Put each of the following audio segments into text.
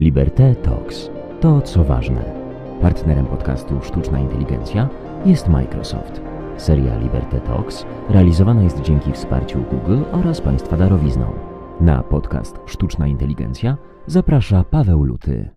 Liberté Talks. To, co ważne. Partnerem podcastu Sztuczna Inteligencja jest Microsoft. Seria Liberté Talks realizowana jest dzięki wsparciu Google oraz Państwa darowizną. Na podcast Sztuczna Inteligencja zaprasza Paweł Luty.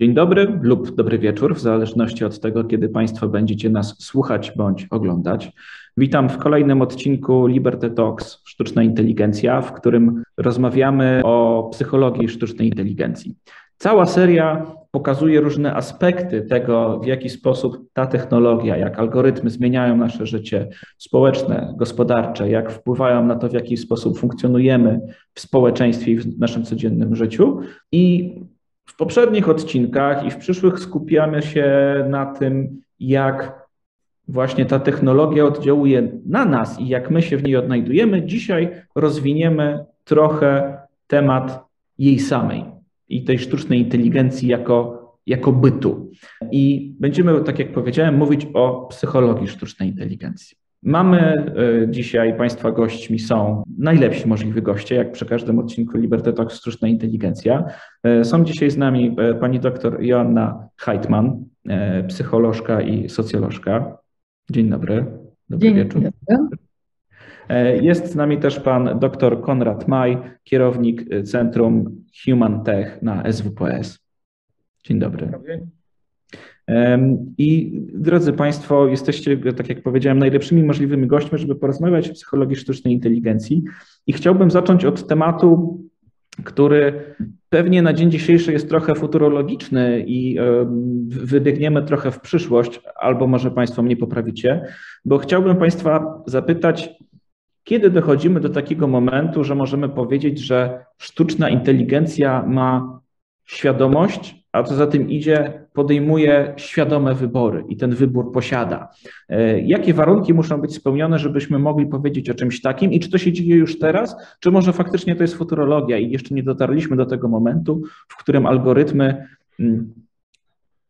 Dzień dobry lub dobry wieczór, w zależności od tego, kiedy Państwo będziecie nas słuchać bądź oglądać. Witam w kolejnym odcinku Liberty Talks Sztuczna Inteligencja, w którym rozmawiamy o psychologii sztucznej inteligencji. Cała seria pokazuje różne aspekty tego, w jaki sposób ta technologia, jak algorytmy zmieniają nasze życie społeczne, gospodarcze, jak wpływają na to, w jaki sposób funkcjonujemy w społeczeństwie i w naszym codziennym życiu. I w poprzednich odcinkach i w przyszłych skupiamy się na tym, jak właśnie ta technologia oddziałuje na nas i jak my się w niej odnajdujemy. Dzisiaj rozwiniemy trochę temat jej samej i tej sztucznej inteligencji jako, jako bytu. I będziemy, tak jak powiedziałem, mówić o psychologii sztucznej inteligencji. Mamy e, dzisiaj Państwa gośćmi są najlepsi możliwi goście, jak przy każdym odcinku Liberty Talk Sztuczna Inteligencja. E, są dzisiaj z nami e, pani doktor Joanna Heitman, psycholożka i socjolożka. Dzień dobry. Dobry Dzień wieczór. Dobry. Jest z nami też pan dr Konrad Maj, kierownik Centrum Human Tech na SWPS. Dzień dobry. I drodzy Państwo, jesteście, tak jak powiedziałem, najlepszymi możliwymi gośćmi, żeby porozmawiać o psychologii sztucznej inteligencji. I chciałbym zacząć od tematu, który pewnie na dzień dzisiejszy jest trochę futurologiczny i wybiegniemy trochę w przyszłość, albo może Państwo mnie poprawicie, bo chciałbym Państwa zapytać, kiedy dochodzimy do takiego momentu, że możemy powiedzieć, że sztuczna inteligencja ma świadomość, a co za tym idzie, podejmuje świadome wybory i ten wybór posiada. E, jakie warunki muszą być spełnione, żebyśmy mogli powiedzieć o czymś takim i czy to się dzieje już teraz, czy może faktycznie to jest futurologia i jeszcze nie dotarliśmy do tego momentu, w którym algorytmy mm,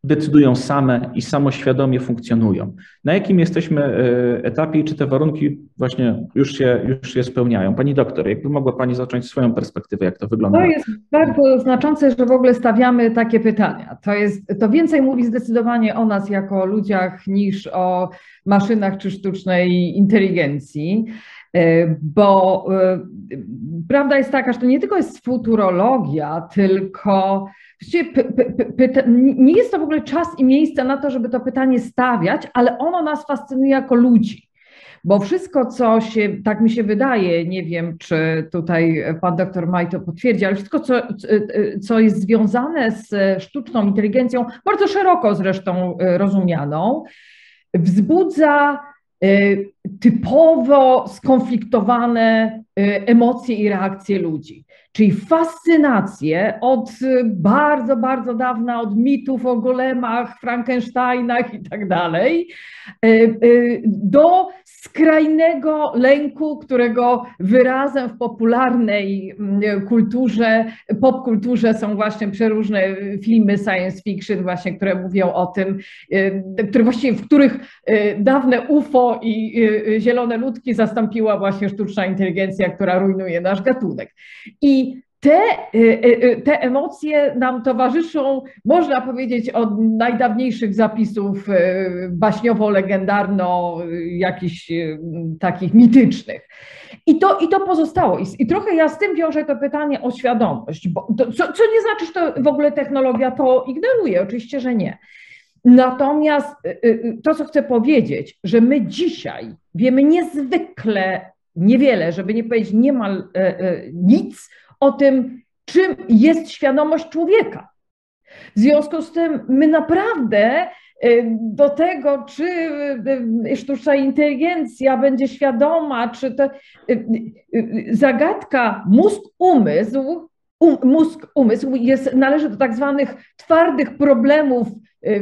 decydują same i samoświadomie funkcjonują. Na jakim jesteśmy e, etapie i czy te warunki właśnie już się, już się spełniają? Pani doktor, jakby mogła Pani zacząć swoją perspektywę, jak to wygląda? To jest bardzo znaczące, że w ogóle stawiamy takie pytania. To, jest, to więcej mówi zdecydowanie o nas jako ludziach niż o maszynach czy sztucznej inteligencji. E, bo e, prawda jest taka, że to nie tylko jest futurologia, tylko nie jest to w ogóle czas i miejsce na to, żeby to pytanie stawiać, ale ono nas fascynuje jako ludzi. Bo wszystko, co się, tak mi się wydaje, nie wiem, czy tutaj pan doktor Maj to potwierdzi, ale wszystko, co, co jest związane z sztuczną inteligencją, bardzo szeroko zresztą rozumianą, wzbudza typowo skonfliktowane y, emocje i reakcje ludzi. Czyli fascynację od bardzo, bardzo dawna, od mitów o golemach, Frankensteinach i tak dalej, do skrajnego lęku, którego wyrazem w popularnej mm, kulturze, popkulturze są właśnie przeróżne filmy science fiction, właśnie, które mówią o tym, e, które właściwie, w których dawne UFO i zielone ludki zastąpiła właśnie sztuczna inteligencja, która rujnuje nasz gatunek. I te, y, y, y, te emocje nam towarzyszą, można powiedzieć, od najdawniejszych zapisów baśniowo-legendarno, jakichś takich mitycznych. I to, I to pozostało. I, trochę ja z tym wiążę to pytanie o świadomość, to, co, co nie znaczy, że to w ogóle technologia to ignoruje, oczywiście, że nie. Natomiast to, co chcę powiedzieć, że my dzisiaj wiemy niezwykle niewiele, żeby nie powiedzieć niemal nic o tym, czym jest świadomość człowieka. W związku z tym my naprawdę y, do tego, czy y, y, sztuczna inteligencja będzie świadoma, czy to zagadka mózg-umysł, um, mózg-umysł jest, należy do tak zwanych twardych problemów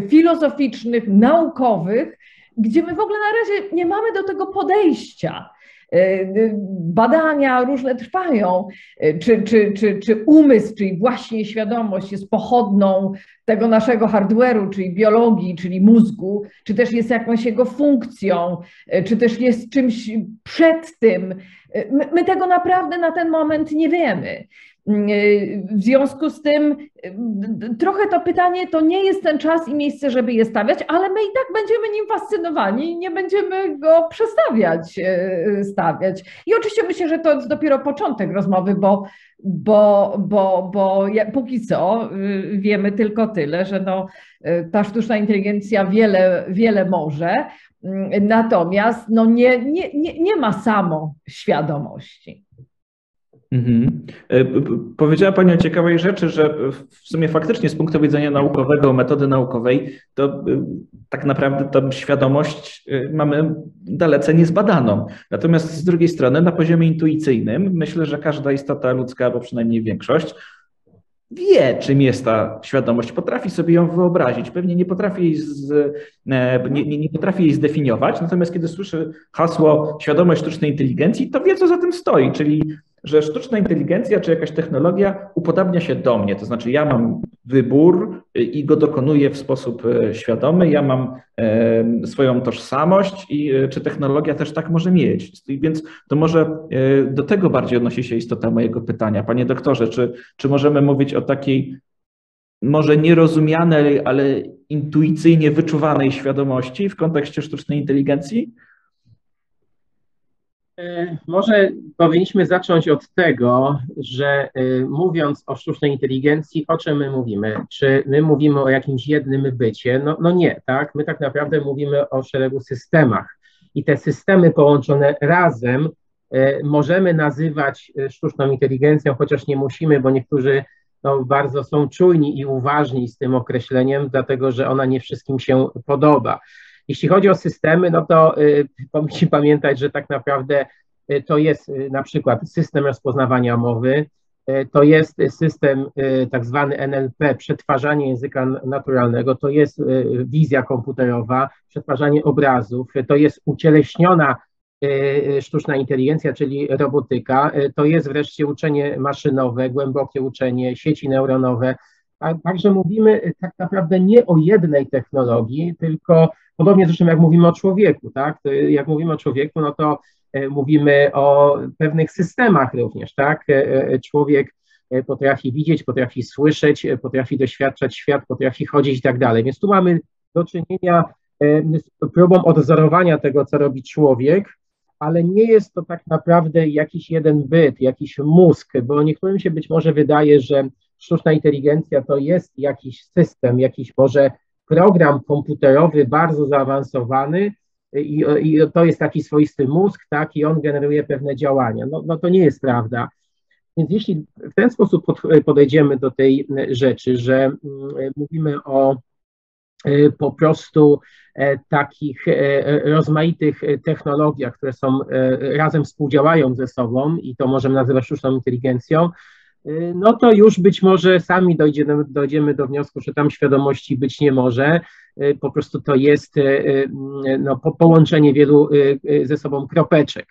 filozoficznych, naukowych, gdzie my w ogóle na razie nie mamy do tego podejścia. Y, badania różne trwają, y, czy, czy, czy, czy umysł, czyli właśnie świadomość jest pochodną tego naszego hardware'u, czyli biologii, czyli mózgu, czy też jest jakąś jego funkcją, y, czy też jest czymś przed tym. My, my tego naprawdę na ten moment nie wiemy. W związku z tym trochę to pytanie to nie jest ten czas i miejsce, żeby je stawiać, ale my i tak będziemy nim fascynowani i nie będziemy go przestawiać, stawiać. I oczywiście myślę, że to jest dopiero początek rozmowy, bo, bo, bo, bo póki co wiemy tylko tyle, że no, ta sztuczna inteligencja wiele, wiele może, natomiast no nie, nie, nie, nie ma samo świadomości. Mhm. E, powiedziała Pani o ciekawej rzeczy, że w sumie faktycznie z punktu widzenia naukowego, metody naukowej, to e, tak naprawdę tę świadomość e, mamy dalece niezbadaną. Natomiast z drugiej strony, na poziomie intuicyjnym, myślę, że każda istota ludzka, albo przynajmniej większość, wie, czym jest ta świadomość, potrafi sobie ją wyobrazić. Pewnie nie potrafi jej, z, nie, nie, nie, potrafi jej zdefiniować, natomiast kiedy słyszy hasło świadomość sztucznej inteligencji, to wie, co za tym stoi, czyli że sztuczna inteligencja czy jakaś technologia upodabnia się do mnie. To znaczy, ja mam wybór i go dokonuję w sposób e, świadomy, ja mam swoją tożsamość i e, czy technologia też tak może mieć. Więc to może e, do tego bardziej odnosi się istota mojego pytania. Panie doktorze, czy, czy możemy mówić o takiej może nierozumianej, ale intuicyjnie wyczuwanej świadomości w kontekście sztucznej inteligencji? E, może powinniśmy zacząć od tego, że e, mówiąc o sztucznej inteligencji, o czym my mówimy? Czy my mówimy o jakimś jednym bycie? No, no nie, tak? My tak naprawdę mówimy o szeregu systemach. I te systemy połączone razem e, możemy nazywać sztuczną inteligencją, chociaż nie musimy, bo niektórzy no, bardzo są czujni i uważni z tym określeniem, dlatego że ona nie wszystkim się podoba. Jeśli chodzi o systemy, no to y, powinniśmy pamiętać, że tak naprawdę y, to jest y, na przykład system rozpoznawania mowy, to jest system tak zwany NLP, przetwarzanie języka naturalnego, to jest wizja komputerowa, przetwarzanie obrazów, to jest ucieleśniona sztuczna inteligencja, czyli robotyka, to jest wreszcie uczenie maszynowe, głębokie uczenie, sieci neuronowe. Także mówimy tak naprawdę nie o jednej technologii, tylko Podobnie zresztą jak mówimy o człowieku, tak? To jak mówimy o człowieku, no to e, mówimy o pewnych systemach również, tak? Człowiek potrafi widzieć, potrafi słyszeć, potrafi doświadczać świat, potrafi chodzić i tak dalej. Więc tu mamy do czynienia z próbą odzorowania tego, co robi człowiek, ale nie jest to tak naprawdę jakiś jeden byt, jakiś mózg, bo niektórym się być może wydaje, że sztuczna inteligencja to jest jakiś system, jakiś może program komputerowy bardzo zaawansowany i, i to jest taki swoisty mózg, tak, i on generuje pewne działania. No, no to nie jest prawda. Więc jeśli w ten sposób podejdziemy do tej rzeczy, że mm, mówimy o e, po prostu e, takich e, rozmaitych technologiach, które są razem współdziałają ze sobą i to możemy nazywać sztuczną inteligencją, Y, no to już być może sami dojdziemy, dojdziemy do wniosku, że tam świadomości być nie może. Y, po prostu to jest y, no, połączenie wielu ze sobą kropeczek.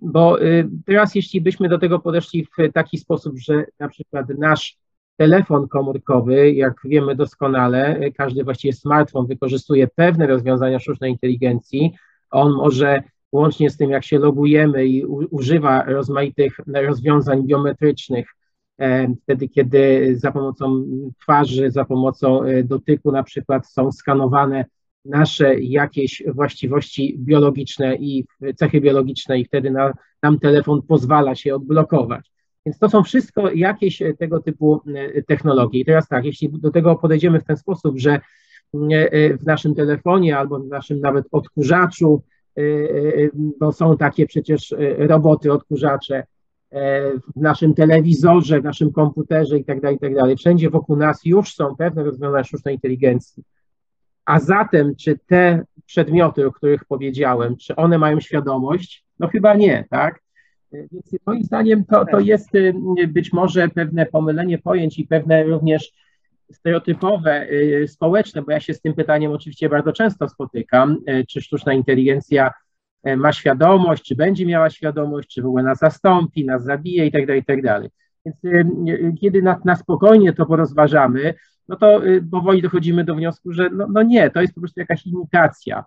Bo teraz, jeśli byśmy do tego podeszli w taki sposób, że na przykład nasz telefon komórkowy, jak wiemy doskonale, każdy właściwie smartfon wykorzystuje pewne rozwiązania sztucznej inteligencji. On może łącznie z tym, jak się logujemy i u, używa rozmaitych rozwiązań biometrycznych, e, wtedy, kiedy za pomocą twarzy, za pomocą e, dotyku na przykład są skanowane nasze jakieś właściwości biologiczne i cechy biologiczne i wtedy na, nam telefon pozwala się odblokować. Więc to są wszystko jakieś tego typu e, technologie. I teraz tak, jeśli do tego podejdziemy w ten sposób, że w naszym telefonie albo w naszym nawet odkurzaczu Bo są takie przecież roboty, odkurzacze w naszym telewizorze, w naszym komputerze i tak dalej, i tak dalej. Wszędzie wokół nas już są pewne rozwiązania sztucznej inteligencji. A zatem, czy te przedmioty, o których powiedziałem, czy one mają świadomość? No chyba nie, tak? Więc moim zdaniem to, to jest być może pewne pomylenie pojęć i pewne również stereotypowe, y, społeczne, bo ja się z tym pytaniem oczywiście bardzo często spotykam, y, czy sztuczna inteligencja y, ma świadomość, czy będzie miała świadomość, czy w ogóle nas zastąpi, nas zabije i tak dalej, i tak. Więc kiedy na, na spokojnie to porozważamy, no to powoli dochodzimy do wniosku, że no, no nie, to jest po prostu jakaś imitacja.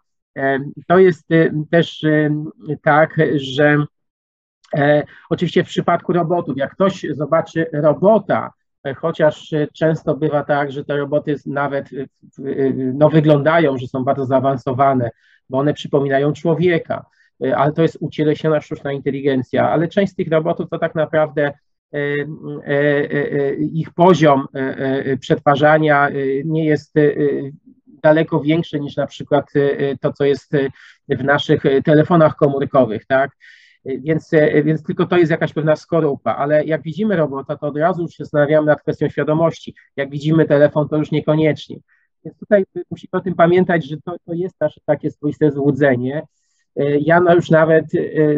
To jest też tak, że Oczywiście w przypadku robotów, jak ktoś zobaczy robota, chociaż często bywa tak, że te roboty nawet no, wyglądają, że są bardzo zaawansowane, bo one przypominają człowieka, ale to jest ucieleśniona sztuczna inteligencja, ale część z tych robotów to tak naprawdę E, e, e, ich poziom przetwarzania nie jest daleko większy niż na przykład to, co jest w naszych telefonach komórkowych, tak? Więc, więc tylko to jest jakaś pewna skorupa, ale jak widzimy robota, to od razu już się zastanawiamy nad kwestią świadomości. Jak widzimy telefon, to już niekoniecznie. Więc tutaj musimy o tym pamiętać, że to, to jest nasze takie swoiste złudzenie, ja no już nawet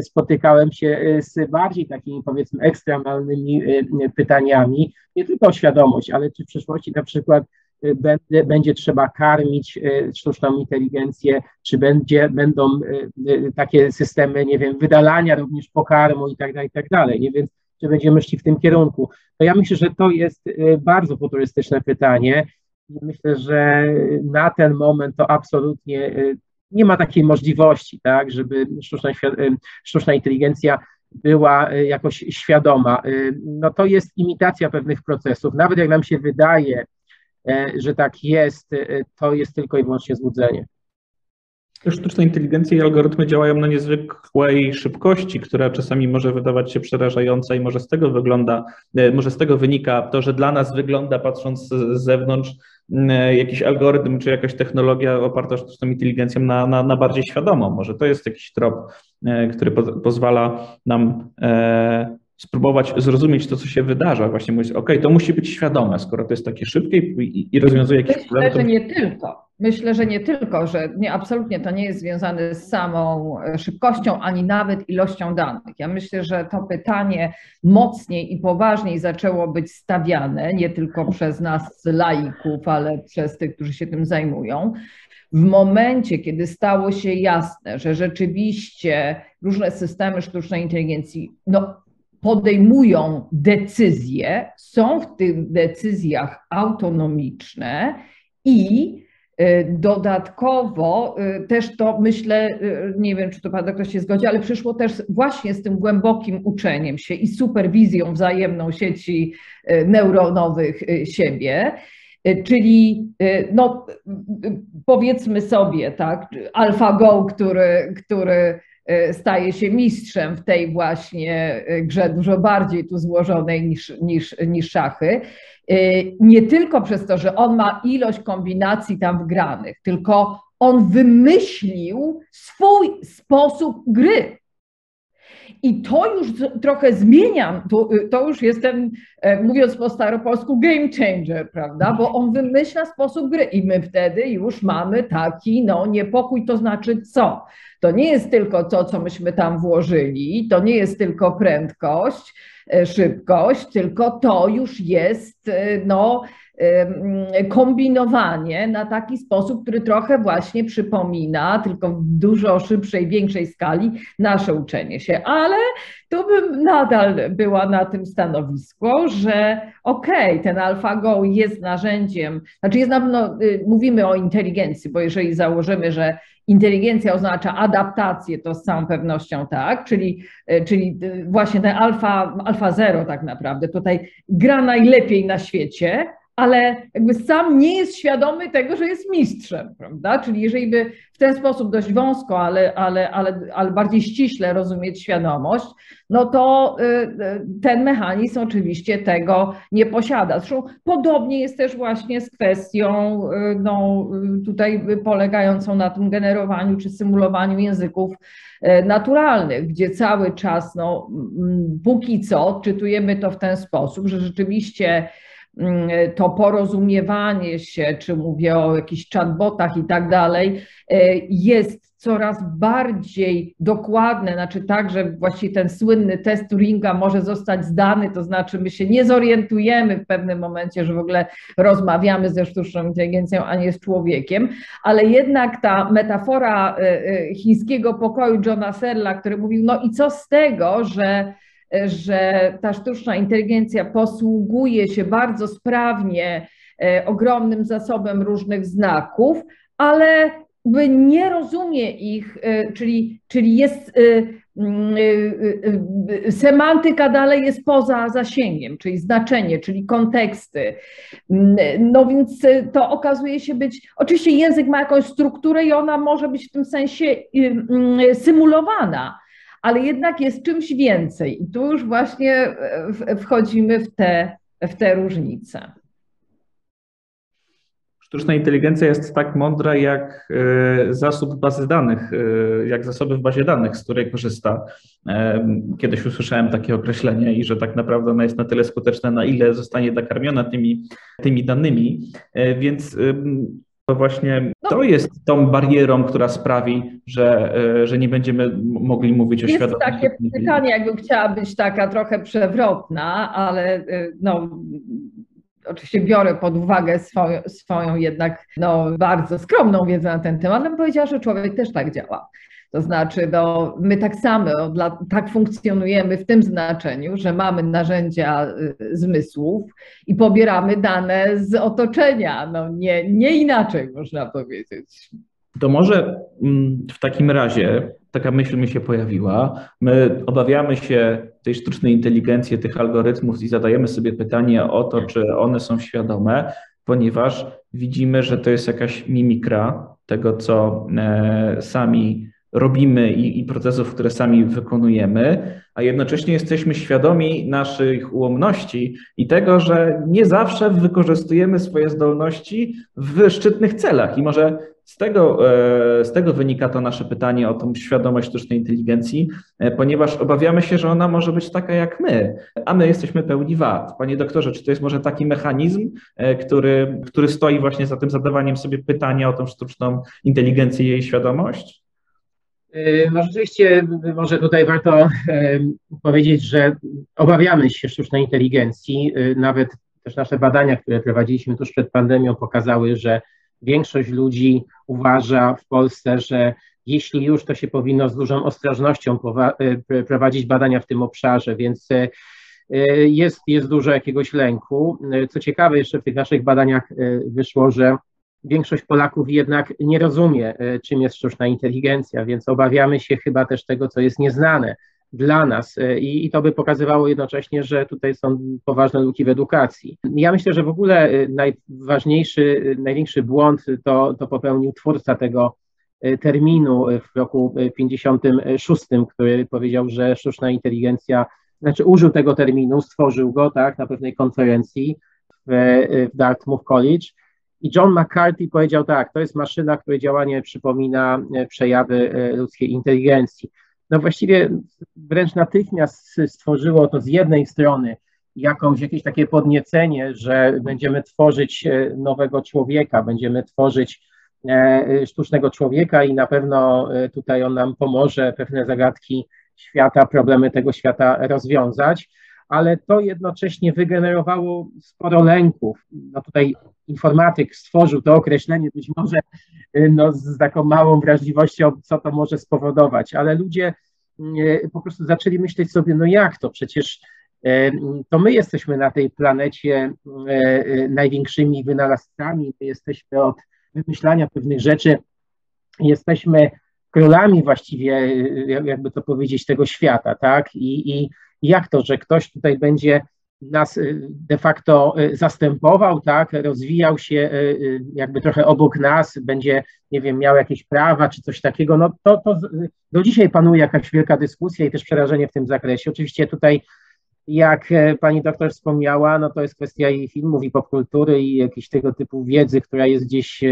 spotykałem się z bardziej takimi powiedzmy ekstremalnymi pytaniami, nie tylko o świadomość, ale czy w przyszłości na przykład będzie, będzie trzeba karmić sztuczną inteligencję, czy będzie, będą takie systemy, nie wiem, wydalania również pokarmu i tak dalej, i tak dalej, nie? Więc czy będziemy szli w tym kierunku? To ja myślę, że to jest bardzo futurystyczne pytanie myślę, że na ten moment to absolutnie nie ma takiej możliwości, tak, żeby sztuczna, sztuczna inteligencja była jakoś świadoma. No to jest imitacja pewnych procesów. Nawet jak nam się wydaje, że tak jest, to jest tylko i wyłącznie złudzenie. Sztuczna inteligencja i algorytmy działają na niezwykłej szybkości, która czasami może wydawać się przerażająca i może z tego wygląda, może z tego wynika to, że dla nas wygląda, patrząc z zewnątrz, E, jakiś algorytm czy jakaś technologia oparta sztuczną inteligencją na, na, na bardziej świadomą. Może to jest jakiś trop, e, który po, pozwala nam e, spróbować zrozumieć to, co się wydarza. Właśnie mówić, ok, to musi być świadome, skoro to jest takie szybkie i, i rozwiązuje jakieś problemy. Myślę, że nie tylko. Myślę, że nie tylko, że nie, absolutnie to nie jest związane z samą e, szybkością, ani nawet ilością danych. Ja myślę, że to pytanie mocniej i poważniej zaczęło być stawiane, nie tylko przez nas laików, ale przez tych, którzy się tym zajmują. W momencie, kiedy stało się jasne, że rzeczywiście różne systemy sztucznej inteligencji no, podejmują decyzje, są w tych decyzjach autonomiczne i y, Dodatkowo y, też to myślę, y, nie wiem czy to pan doktor się zgodzi, ale przyszło też właśnie z tym głębokim uczeniem się i superwizją wzajemną sieci neuronowych siebie. Czyli no, powiedzmy sobie, tak, AlphaGo, który, który E, staje się mistrzem w tej właśnie e, grze dużo bardziej tu złożonej niż, niż, niż szachy. E, nie tylko przez to, że on ma ilość kombinacji tam wgranych, tylko on wymyślił swój sposób gry. I to już trochę zmieniam, to, to już jestem, mówiąc po staropolsku, game changer, prawda? Bo on wymyśla sposób gry i my wtedy już mamy taki no, niepokój, to znaczy co? To nie jest tylko to, co myśmy tam włożyli, to nie jest tylko prędkość, e, szybkość, tylko to już jest e, no, kombinowanie na taki sposób, który trochę właśnie przypomina, tylko w dużo szybszej, większej skali, nasze uczenie się. Ale tu bym nadal była na tym stanowisku, że okej, okay, ten AlphaGo jest narzędziem, znaczy jest na pewno, y, mówimy o inteligencji, bo jeżeli założymy, że inteligencja oznacza adaptację, to z całą pewnością tak, czyli, y, czyli y, właśnie ten alfa, alfa zero tak naprawdę tutaj gra najlepiej na świecie, ale jakby sam nie jest świadomy tego, że jest mistrzem, prawda? Czyli jeżeli by w ten sposób dość wąsko, ale, ale, ale, ale bardziej ściśle rozumieć świadomość, no to y, y, ten mechanizm oczywiście tego nie posiada. Zresztą podobnie jest też właśnie z kwestią y, no, tutaj polegającą na tym generowaniu czy symulowaniu języków naturalnych, gdzie cały czas, no, póki co, odczytujemy to w ten sposób, że rzeczywiście to porozumiewanie się, czy mówię o jakichś chatbotach i tak dalej, e, jest coraz bardziej dokładne, znaczy tak, że właściwie ten słynny test Turinga może zostać zdany, to znaczy my się nie zorientujemy w pewnym momencie, że w ogóle rozmawiamy ze sztuczną inteligencją, a nie z człowiekiem, ale jednak ta metafora e, e, chińskiego pokoju Johna Serla, który mówił, no i co z tego, że że ta sztuczna inteligencja posługuje się bardzo sprawnie e, ogromnym zasobem różnych znaków, ale nie rozumie ich, e, czyli, czyli jest, mm, semantyka dalej jest poza zasięgiem, czyli znaczenie, czyli konteksty. No więc to okazuje się być, oczywiście język ma jakąś strukturę i ona może być w tym sensie symulowana, ale jednak jest czymś więcej. I tu już właśnie wchodzimy w te, w te różnice. Sztuczna inteligencja jest tak mądra jak e, zasób bazy danych, e, jak zasoby w bazie danych, z której korzysta. E, kiedyś usłyszałem takie określenie i że tak naprawdę ona jest na tyle skuteczna, na ile zostanie nakarmiona tymi, tymi danymi. Więc to właśnie no. to jest tą barierą, która sprawi, że, że nie będziemy mogli mówić o jest świadomości. Jest takie pytanie, jakbym chciała być taka trochę przewrotna, ale no, oczywiście biorę pod uwagę swoją, swoją jednak no, bardzo skromną wiedzę na ten temat, ale powiedziała, że człowiek też tak działa. To znaczy, no, my tak samo, dla, tak funkcjonujemy w tym znaczeniu, że mamy narzędzia y, zmysłów i pobieramy dane z otoczenia. No, nie, nie inaczej można powiedzieć. To może mm, w takim razie taka myśl mi się pojawiła. My obawiamy się tej sztucznej inteligencji, tych algorytmów i zadajemy sobie pytanie o to, czy one są świadome, ponieważ widzimy, że to jest jakaś mimikra tego, co e, sami robimy i, i, procesów, które sami wykonujemy, a jednocześnie jesteśmy świadomi naszych ułomności i tego, że nie zawsze wykorzystujemy swoje zdolności w szczytnych celach. I może z tego, e, z tego wynika to nasze pytanie o tą świadomość sztucznej inteligencji, e, ponieważ obawiamy się, że ona może być taka jak my, a my jesteśmy pełni wad. Panie doktorze, czy to jest może taki mechanizm, e, który, który stoi właśnie za tym zadawaniem sobie pytania o tą sztuczną inteligencję i jej świadomość? No rzeczywiście, może tutaj warto powiedzieć, że obawiamy się sztucznej inteligencji. Nawet też nasze badania, które prowadziliśmy tuż przed pandemią, pokazały, że większość ludzi uważa w Polsce, że jeśli już, to się powinno z dużą ostrożnością prowadzić badania w tym obszarze, więc jest, jest dużo jakiegoś lęku. Co ciekawe, jeszcze w tych naszych badaniach wyszło, że większość Polaków jednak nie rozumie, czym jest sztuczna inteligencja, więc obawiamy się chyba też tego, co jest nieznane dla nas e, I, i to by pokazywało jednocześnie, że tutaj są poważne luki w edukacji. Ja myślę, że w ogóle e, najważniejszy, e, największy błąd to, to popełnił twórca tego terminu w roku 56, który powiedział, że sztuczna inteligencja, znaczy użył tego terminu, stworzył go tak na pewnej konferencji w, w Dartmouth College. I John McCarthy powiedział tak, to jest maszyna, której działanie przypomina przejawy ludzkiej inteligencji. No właściwie wręcz natychmiast stworzyło to z jednej strony jakąś, jakieś takie podniecenie, że będziemy tworzyć e, nowego człowieka, będziemy tworzyć e, sztucznego człowieka i na pewno e, tutaj on nam pomoże pewne zagadki świata, problemy tego świata rozwiązać, ale to jednocześnie wygenerowało sporo lęków. No tutaj informatyk stworzył to określenie, być może y, no, z taką małą wrażliwością, co to może spowodować, ale ludzie y, po prostu zaczęli myśleć sobie, no jak to, przecież y, to my jesteśmy na tej planecie największymi wynalazcami, my jesteśmy od wymyślania pewnych rzeczy, jesteśmy królami właściwie, jakby to powiedzieć, tego świata, tak? I, i jak to, że ktoś tutaj będzie nas y, de facto y, zastępował, tak, rozwijał się y, jakby trochę obok nas, będzie, nie wiem, miał jakieś prawa czy coś takiego, no to, to do dzisiaj panuje jakaś wielka dyskusja i też przerażenie w tym zakresie. Oczywiście tutaj, jak e, pani doktor wspomniała, no to jest kwestia i filmów, i popkultury, i jakiejś tego typu wiedzy, która jest gdzieś e,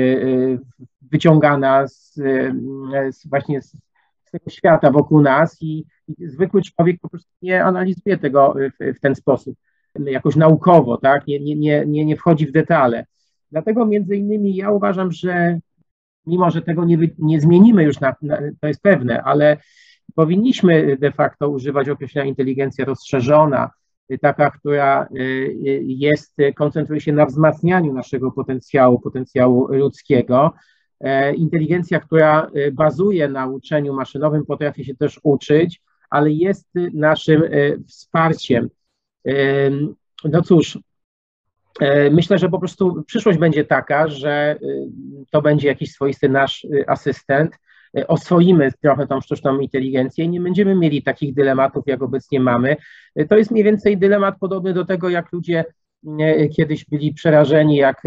wyciągana z, e, z właśnie z tego świata wokół nas i, i zwykły człowiek po prostu nie analizuje tego w, w ten sposób jakoś naukowo, tak? nie, nie, nie, nie wchodzi w detale. Dlatego między innymi ja uważam, że mimo, że tego nie, nie zmienimy już, na, na, to jest pewne, ale powinniśmy de facto używać określenia inteligencja rozszerzona, taka, która y, jest, koncentruje się na wzmacnianiu naszego potencjału, potencjału ludzkiego. E, inteligencja, która y, bazuje na uczeniu maszynowym, potrafi się też uczyć, ale jest naszym y, wsparciem no cóż, e, myślę, że po prostu przyszłość będzie taka, że to będzie jakiś swoisty nasz asystent. oswoimy trochę tą sztuczną inteligencję i nie będziemy mieli takich dylematów, jak obecnie mamy. To jest mniej więcej dylemat podobny do tego, jak ludzie kiedyś byli przerażeni, jak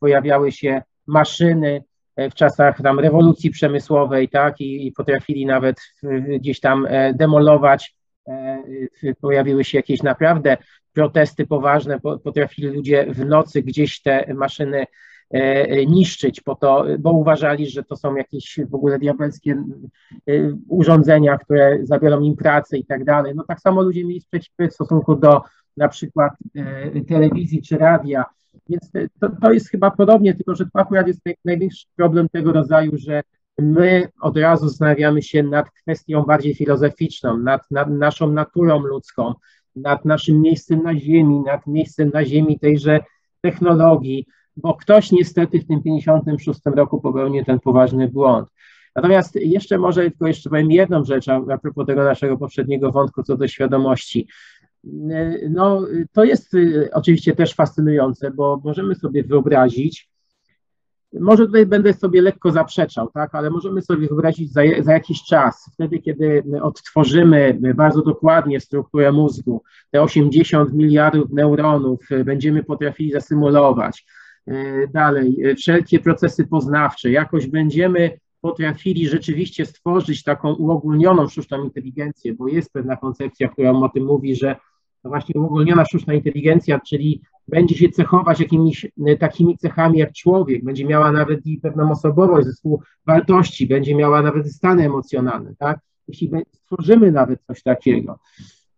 pojawiały się maszyny w czasach tam rewolucji przemysłowej, tak, i, i potrafili nawet gdzieś tam demolować pojawiły się jakieś naprawdę protesty poważne, potrafili ludzie w nocy gdzieś te maszyny e, niszczyć, po to, bo uważali, że to są jakieś w ogóle diabelskie e, urządzenia, które zabiorą im pracę i tak dalej. No tak samo ludzie mieli sprzeciwy w stosunku do na przykład e, telewizji czy radia, więc to, to jest chyba podobnie, tylko że to akurat jest największy problem tego rodzaju, że my od razu zastanawiamy się nad kwestią bardziej filozoficzną, nad, nad naszą naturą ludzką, nad naszym miejscem na Ziemi, nad miejscem na Ziemi tejże technologii, bo ktoś niestety w tym 56 roku popełnił ten poważny błąd. Natomiast jeszcze może tylko jeszcze powiem jedną rzecz a propos tego naszego poprzedniego wątku co do świadomości. No, to jest y, oczywiście też fascynujące, bo możemy sobie wyobrazić, może tutaj będę sobie lekko zaprzeczał, tak, ale możemy sobie wyobrazić za, za jakiś czas, wtedy, kiedy odtworzymy bardzo dokładnie strukturę mózgu, te 80 miliardów neuronów będziemy potrafili zasymulować. E, dalej, wszelkie procesy poznawcze, jakoś będziemy potrafili rzeczywiście stworzyć taką uogólnioną sztuczną inteligencję, bo jest pewna koncepcja, która o tym mówi, że to właśnie uogólniona sztuczna inteligencja, czyli będzie się cechować jakimiś e, takimi cechami jak człowiek, będzie miała nawet i pewną osobowość, zespół wartości, będzie miała nawet stany emocjonalne, tak? Jeśli stworzymy nawet coś takiego,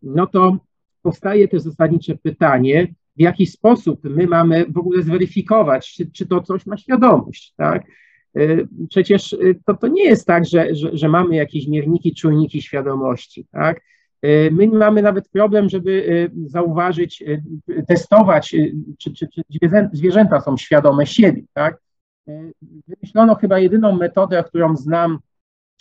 no to powstaje też zasadnicze pytanie, w jaki sposób my mamy w ogóle zweryfikować, czy, czy to coś ma świadomość, tak? E, przecież e, to, to nie jest tak, że, że, że mamy jakieś mierniki, czujniki świadomości, tak? E, my mamy nawet problem, żeby e, zauważyć, e, testować, czy, czy, czy zwierzęta są świadome siebie. Tak? Wymyślono chyba jedyną metodę, którą znam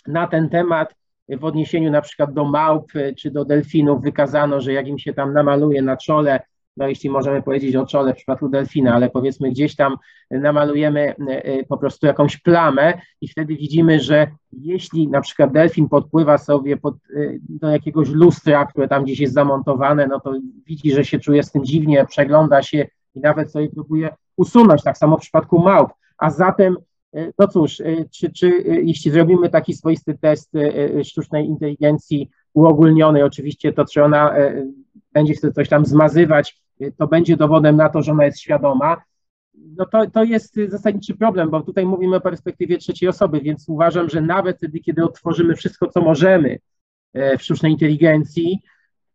na ten temat w odniesieniu na przykład do małp czy do delfinów. Wykazano, że jak im się tam namaluje na czole no jeśli możemy powiedzieć o czole w przypadku delfina, ale powiedzmy gdzieś tam namalujemy e, e, po prostu jakąś plamę i wtedy widzimy, że jeśli na przykład delfin podpływa sobie pod, e, do jakiegoś lustra, które tam gdzieś jest zamontowane, no to widzi, że się czuje z tym dziwnie, przegląda się i nawet sobie próbuje usunąć, tak samo w przypadku małp. A zatem no cóż, czy, czy jeśli zrobimy taki swoisty test sztucznej inteligencji uogólnionej, oczywiście to, czy ona będzie chce coś tam zmazywać, to będzie dowodem na to, że ona jest świadoma, no to, to jest zasadniczy problem, bo tutaj mówimy o perspektywie trzeciej osoby, więc uważam, że nawet wtedy, kiedy otworzymy wszystko, co możemy e, w sztucznej inteligencji,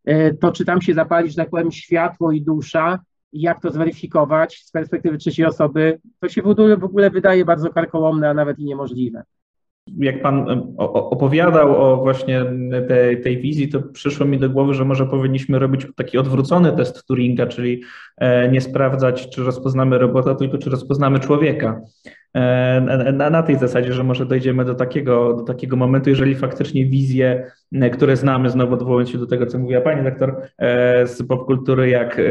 e, to czy tam się zapali, że tak powiem, światło i dusza, i jak to zweryfikować z perspektywy trzeciej osoby, to się w ogóle wydaje bardzo karkołomne, a nawet i niemożliwe jak Pan opowiadał o właśnie tej, tej wizji, to przyszło mi do głowy, że może powinniśmy robić taki odwrócony test Turinga, czyli e, nie sprawdzać, czy rozpoznamy robota, tylko czy rozpoznamy człowieka. E, na, na tej zasadzie, że może dojdziemy do takiego, do takiego momentu, jeżeli faktycznie wizje, e, które znamy, znowu odwołując się do tego, co mówiła pani doktor, z popkultury jak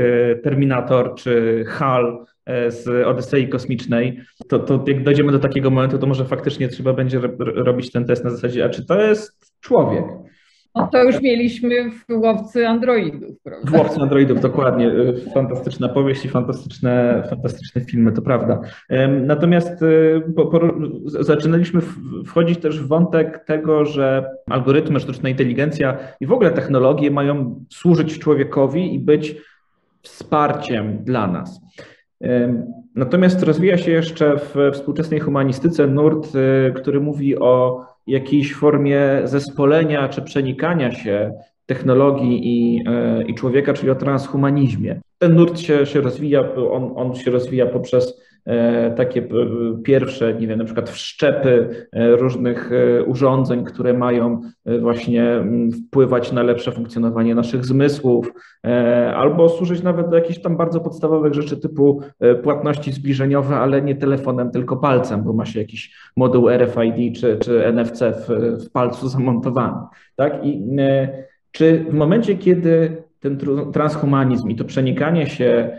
Terminator czy HAL, z Odysei Kosmicznej, to, to jak dojdziemy do takiego momentu, to może faktycznie trzeba będzie robić ten test na zasadzie, a czy to jest człowiek? No to już mieliśmy w łowcy androidów, prawda? W łowcy androidów, dokładnie. E, fantastyczna powieść i fantastyczne, fantastyczne filmy, to prawda. Natomiast e, po, po, zaczynaliśmy wchodzić też w wątek tego, że algorytmy, sztuczna inteligencja i w ogóle technologie mają służyć człowiekowi i być wsparciem dla nas. Natomiast rozwija się jeszcze w współczesnej humanistyce nurt, y, który mówi o jakiejś formie zespolenia czy przenikania się technologii i, y, i człowieka, czyli o transhumanizmie. Ten nurt się, się rozwija, on, on się rozwija poprzez E, takie pierwsze, nie wiem, na przykład wszczepy e, różnych e, urządzeń, które mają właśnie wpływać na lepsze funkcjonowanie naszych zmysłów, albo służyć nawet do jakichś tam bardzo podstawowych rzeczy typu płatności zbliżeniowe, ale nie telefonem, tylko palcem, bo ma się jakiś moduł RFID czy, czy NFC w, w palcu zamontowany. Tak? I czy w momencie, kiedy ten transhumanizm i to przenikanie się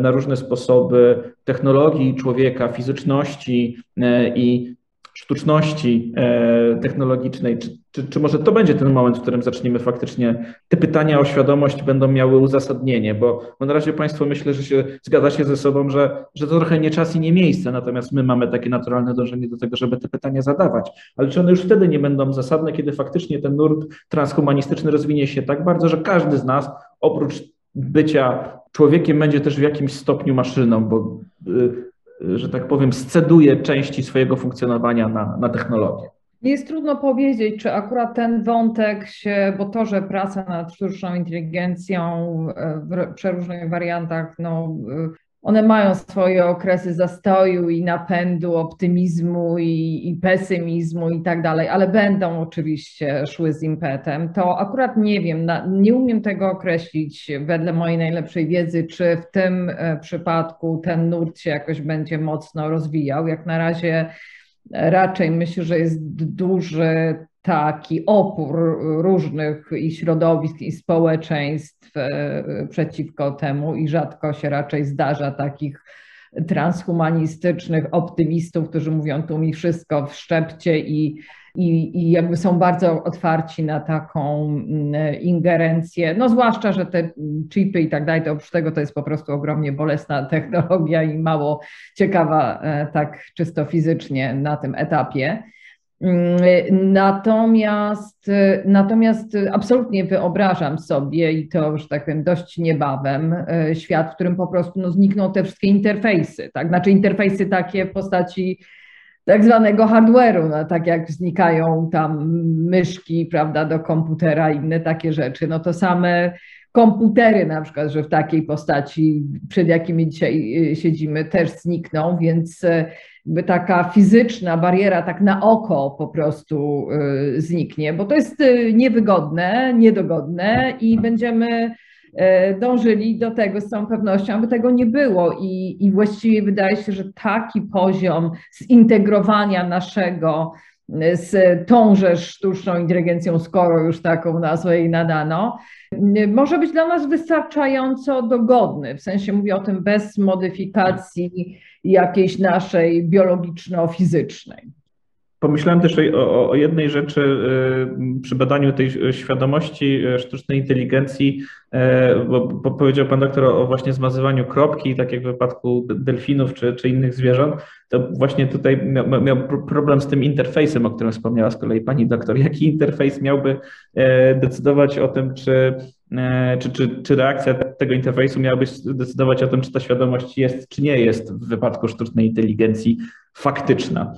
na różne sposoby technologii człowieka, fizyczności e, i sztuczności e, technologicznej, czy, czy, czy, może to będzie ten moment, w którym zaczniemy faktycznie te pytania o świadomość będą miały uzasadnienie, bo, bo na razie Państwo myślę, że się zgadzacie ze sobą, że, że to trochę nie czas i nie miejsce, natomiast my mamy takie naturalne dążenie do tego, żeby te pytania zadawać, ale czy one już wtedy nie będą zasadne, kiedy faktycznie ten nurt transhumanistyczny rozwinie się tak bardzo, że każdy z nas oprócz bycia człowiekiem będzie też w jakimś stopniu maszyną, bo y, że tak powiem, sceduje części swojego funkcjonowania na, na technologię. Jest trudno powiedzieć, czy akurat ten wątek się, bo to, że praca nad sztuczną inteligencją w przeróżnych wariantach, no, one mają swoje okresy zastoju i napędu, optymizmu i, i, pesymizmu i tak dalej, ale będą oczywiście szły z impetem. To akurat nie wiem, na, nie umiem tego określić wedle mojej najlepszej wiedzy, czy w tym e, przypadku ten nurt się jakoś będzie mocno rozwijał. Jak na razie raczej myślę, że jest duży taki opór różnych i środowisk, i społeczeństw e, przeciwko temu, i rzadko się raczej zdarza takich transhumanistycznych optymistów, którzy mówią tu mi wszystko w szczepcie i, i, i jakby są bardzo otwarci na taką mm, ingerencję. No zwłaszcza, że te chipy i tak dalej, to oprócz tego to jest po prostu ogromnie bolesna technologia i mało ciekawa e, tak czysto fizycznie na tym etapie. Mm, natomiast, natomiast absolutnie wyobrażam sobie, i to, że tak powiem, dość niebawem, e, świat, w którym po prostu no, znikną te wszystkie interfejsy, tak? Znaczy interfejsy takie w postaci tak zwanego hardware'u, no, tak jak znikają tam myszki, prawda, do komputera, inne takie rzeczy, no to same komputery na przykład, że w takiej postaci, przed jakimi dzisiaj y, siedzimy, też znikną, więc y, taka fizyczna bariera tak na oko po prostu y, zniknie, bo to jest niewygodne, niedogodne i będziemy dążyli do tego z całą pewnością, aby tego nie było i, i właściwie wydaje się, że taki poziom zintegrowania naszego z tąże sztuczną inteligencją, skoro już taką nazwę jej nadano, może być dla nas wystarczająco dogodny. W sensie mówię o tym bez modyfikacji jakiejś naszej biologiczno-fizycznej. Pomyślałem też o, o, jednej rzeczy y, przy badaniu tej świadomości y, sztucznej inteligencji, y, bo, bo powiedział Pan doktor o, właśnie zmazywaniu kropki, tak jak w wypadku delfinów czy, czy innych zwierząt, to właśnie tutaj miał, miał, problem z tym interfejsem, o którym wspomniała z kolei Pani doktor. Jaki interfejs miałby decydować o tym, czy, czy, czy, czy reakcja tego interfejsu miałaby decydować o tym, czy ta świadomość jest, czy nie jest w wypadku sztucznej inteligencji faktyczna.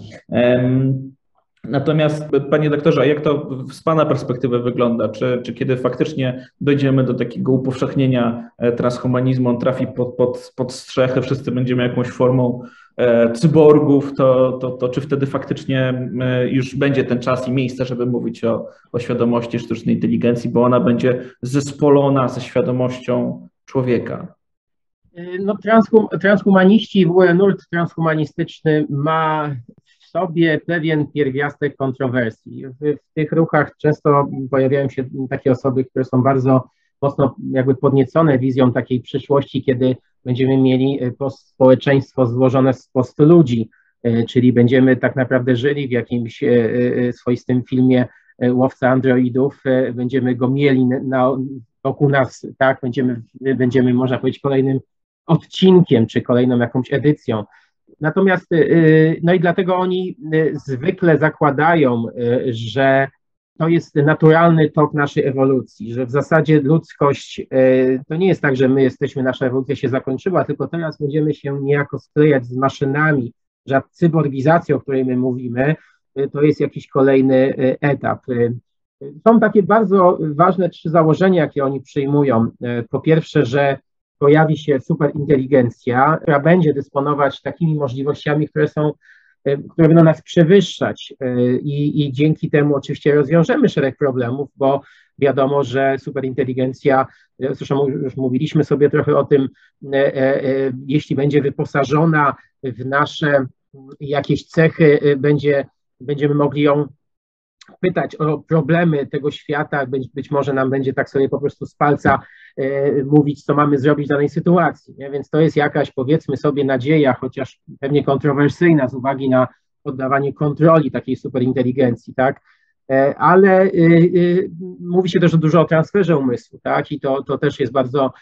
Natomiast, panie doktorze, a jak to z pana perspektywy wygląda? Czy, czy kiedy faktycznie dojdziemy do takiego upowszechnienia e, transhumanizmu, on trafi pod, pod, pod strzechy, wszyscy będziemy jakąś formą cyborgów, to, to, to czy wtedy faktycznie e, już będzie ten czas i miejsce, żeby mówić o, o świadomości sztucznej inteligencji, bo ona będzie zespolona ze świadomością człowieka? No, transhum, transhumaniści, w nurt transhumanistyczny ma sobie pewien pierwiastek kontrowersji. W, w, tych ruchach często pojawiają się takie osoby, które są bardzo mocno jakby podniecone wizją takiej przyszłości, kiedy będziemy mieli e, społeczeństwo złożone z postu ludzi, e, czyli będziemy tak naprawdę żyli w jakimś e, swoistym filmie łowca androidów, będziemy go mieli na, wokół nas, tak, będziemy, będziemy, można powiedzieć, kolejnym odcinkiem, czy kolejną jakąś edycją. Natomiast, no i dlatego oni zwykle zakładają, że to jest naturalny tok naszej ewolucji, że w zasadzie ludzkość to nie jest tak, że my jesteśmy, nasza ewolucja się zakończyła, tylko teraz będziemy się niejako sklejać z maszynami, że cyborgizacja, o której my mówimy, to jest jakiś kolejny etap. Są takie bardzo ważne trzy założenia, jakie oni przyjmują. Po pierwsze, że pojawi się superinteligencja, która będzie dysponować takimi możliwościami, które są e, które będą nas przewyższać e, i, i dzięki temu oczywiście rozwiążemy szereg problemów, bo wiadomo, że superinteligencja, e, zresztą już mówiliśmy sobie trochę o tym, jeśli będzie wyposażona w nasze jakieś cechy, będzie, będziemy mogli ją pytać o problemy tego świata, być, być może nam będzie tak sobie po prostu z palca e, mówić, co mamy zrobić w danej sytuacji. Nie? Więc to jest jakaś, powiedzmy sobie, nadzieja, chociaż pewnie kontrowersyjna z uwagi na oddawanie kontroli takiej superinteligencji, tak? Ale mówi się też dużo o transferze umysłu, tak? I to, to też jest bardzo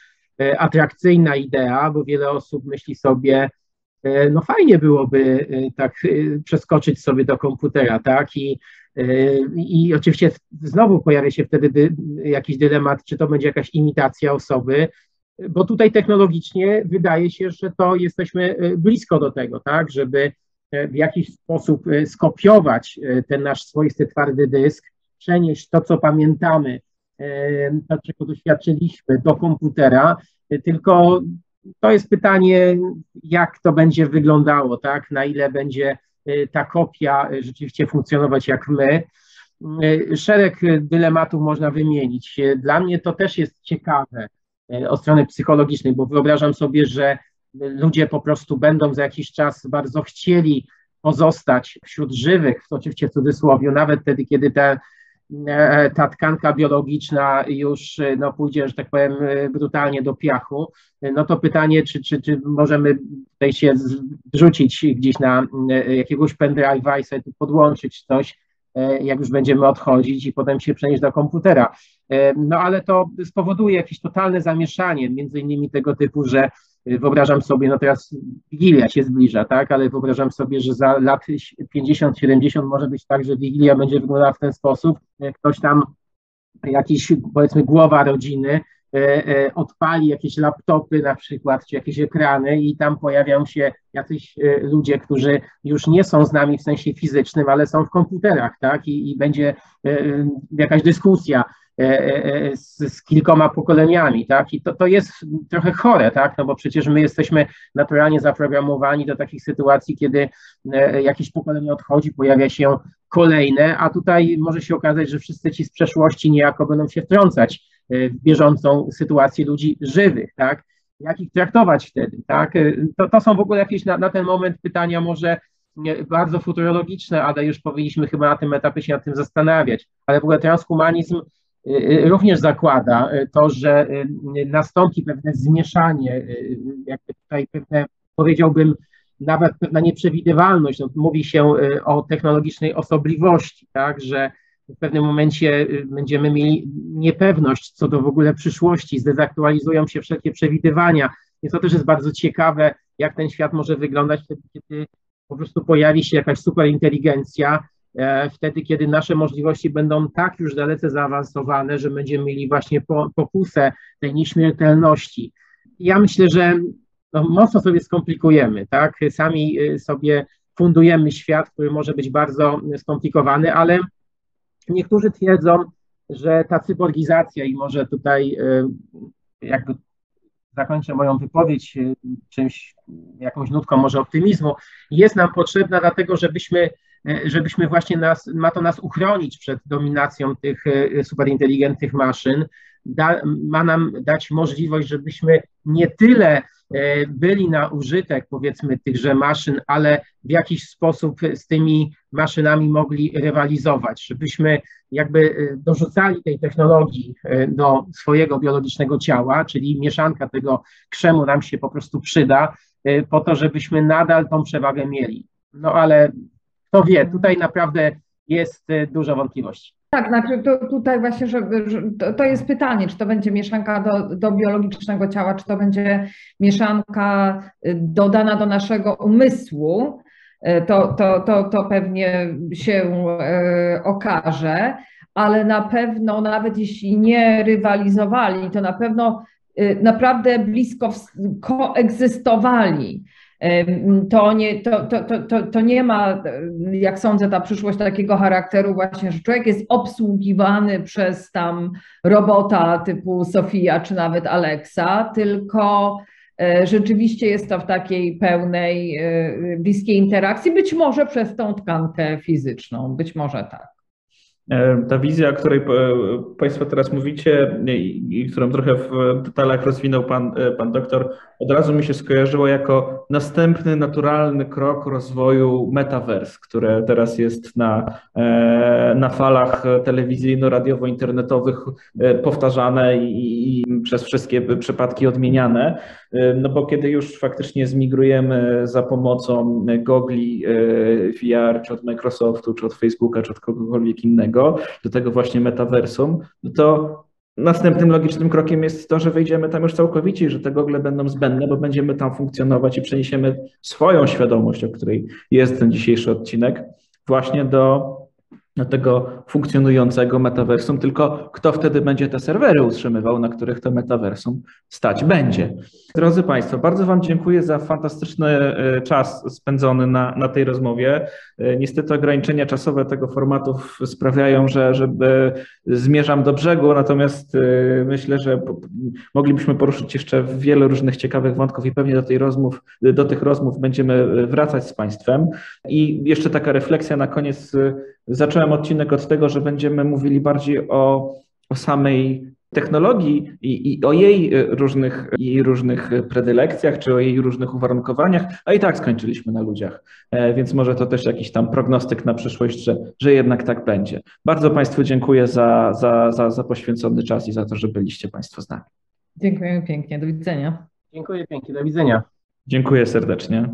atrakcyjna idea, bo wiele osób myśli sobie, no fajnie byłoby tak przeskoczyć sobie do komputera, tak? I i oczywiście znowu pojawia się wtedy dy, jakiś dylemat, czy to będzie jakaś imitacja osoby, bo tutaj technologicznie wydaje się, że to jesteśmy e, blisko do tego, tak, żeby e, w jakiś sposób e, skopiować ten nasz swoisty twardy dysk, przenieść to, co pamiętamy, to, czego doświadczyliśmy, do komputera, tylko to jest pytanie, jak to będzie wyglądało, tak, na ile będzie ta kopia y, rzeczywiście funkcjonować jak my. Y, szereg dylematów można wymienić. Dla mnie to też jest ciekawe od strony psychologicznej, bo wyobrażam sobie, że ludzie po prostu będą za jakiś czas bardzo chcieli pozostać wśród żywych, oczywiście w cudzysłowie, nawet wtedy, kiedy ta, e, ta tkanka biologiczna już no, pójdzie, że tak powiem, brutalnie do piachu, no to pytanie, czy, czy, czy możemy tutaj się wrzucić gdzieś na e, jakiegoś pendrive'a i sobie tu podłączyć coś, e, jak już będziemy odchodzić i potem się przenieść do komputera. E, no ale to spowoduje jakieś totalne zamieszanie, między innymi tego typu, że wyobrażam sobie, no teraz Wigilia się zbliża, tak, ale wyobrażam sobie, że za lat 50-70 może być tak, że Wigilia będzie wyglądała w ten sposób, ktoś tam jakiś, powiedzmy, głowa rodziny odpali jakieś laptopy na przykład, czy jakieś ekrany i tam pojawią się jacyś e, ludzie, którzy już nie są z nami w sensie fizycznym, ale są w komputerach, tak, i, i będzie jakaś dyskusja z, z, kilkoma pokoleniami, tak? I to, to jest trochę chore, tak? No bo przecież my jesteśmy naturalnie zaprogramowani do takich sytuacji, kiedy jakieś pokolenie odchodzi, pojawia się kolejne, a tutaj może się okazać, że wszyscy ci z przeszłości niejako będą się wtrącać E, bieżącą sytuację ludzi żywych, tak? Jak ich traktować wtedy, tak? E, to, to są w ogóle jakieś na, na ten moment pytania może bardzo futurologiczne, ale już powinniśmy chyba na tym etapie się nad tym zastanawiać. Ale w ogóle transhumanizm e, również zakłada to, że nastąpi pewne zmieszanie, jakby tutaj pewne, powiedziałbym, nawet pewna nieprzewidywalność. No, mówi się o technologicznej osobliwości, tak, że w pewnym momencie y, będziemy mieli niepewność co do w ogóle przyszłości, zdezaktualizują się wszelkie przewidywania. Więc to też jest bardzo ciekawe, jak ten świat może wyglądać wtedy, kiedy po prostu pojawi się jakaś superinteligencja, e, wtedy, kiedy nasze możliwości będą tak już dalece zaawansowane, że będziemy mieli właśnie pokusę tej nieśmiertelności. Ja myślę, że no, mocno sobie skomplikujemy, tak? Sami y, sobie fundujemy świat, który może być bardzo skomplikowany, ale Niektórzy twierdzą, że ta cyborgizacja i może tutaj e, jakby zakończę moją wypowiedź e, czymś, jakąś nutką może optymizmu, jest nam potrzebna dlatego, żebyśmy, e, żebyśmy właśnie nas, ma to nas uchronić przed dominacją tych superinteligentnych maszyn, da, ma nam dać możliwość, żebyśmy nie tyle byli na użytek, powiedzmy, tychże maszyn, ale w jakiś sposób z tymi maszynami mogli rywalizować, żebyśmy jakby e, dorzucali tej technologii e, do swojego biologicznego ciała, czyli mieszanka tego krzemu nam się po prostu przyda, po to, żebyśmy nadal tą przewagę mieli. No ale kto wie, tutaj naprawdę jest dużo wątpliwości. Tak, znaczy to, tutaj właśnie, że, że to, to, jest pytanie, czy to będzie mieszanka do, do biologicznego ciała, czy to będzie mieszanka y, dodana do naszego umysłu, y, to, to, to, to pewnie się y, okaże, ale na pewno, nawet jeśli nie rywalizowali, to na pewno naprawdę blisko koegzystowali to nie, to, to, to, to nie ma, jak sądzę, ta przyszłość takiego charakteru właśnie, że człowiek jest obsługiwany przez tam robota typu Sofia czy nawet Alexa, tylko e, rzeczywiście jest to w takiej pełnej, e, bliskiej interakcji, być może przez tą tkankę fizyczną, być może tak. Ta wizja, o której Państwo teraz mówicie i, i którą trochę w detalach rozwinął pan, pan doktor, od razu mi się skojarzyło jako następny naturalny krok rozwoju metaverse, które teraz jest na, e, na falach telewizyjno-radiowo-internetowych e, powtarzane i, i przez wszystkie przypadki odmieniane. E, no bo kiedy już faktycznie zmigrujemy za pomocą gogli VR, czy od Microsoftu, czy od Facebooka, czy od kogokolwiek innego, do tego właśnie metaversum, no to Następnym logicznym krokiem jest to, że wejdziemy tam już całkowicie że te gogle będą zbędne, bo będziemy tam funkcjonować i przeniesiemy swoją świadomość, o której jest ten dzisiejszy odcinek, właśnie do tego funkcjonującego metaversum, tylko kto wtedy będzie te serwery utrzymywał, na których to metaversum stać będzie. Drodzy Państwo, bardzo Wam dziękuję za fantastyczny e, czas spędzony na, na tej rozmowie. E, niestety ograniczenia czasowe tego formatu sprawiają, że żeby zmierzam do brzegu, natomiast e, myślę, że moglibyśmy poruszyć jeszcze wiele różnych ciekawych wątków i pewnie do, tej rozmów, do tych rozmów będziemy wracać z Państwem. I jeszcze taka refleksja na koniec. Zacząłem odcinek od tego, że będziemy mówili bardziej o, o samej technologii i, i, o jej e, różnych, jej różnych predylekcjach, czy o jej różnych uwarunkowaniach, a i tak skończyliśmy na ludziach. E, więc może to też jakiś tam prognostyk na przyszłość, że, że jednak tak będzie. Bardzo Państwu dziękuję za, za, za, za poświęcony czas i za to, że byliście Państwo z nami. Dziękujemy pięknie. Do widzenia. Dziękuję pięknie. Do widzenia. Dziękuję serdecznie.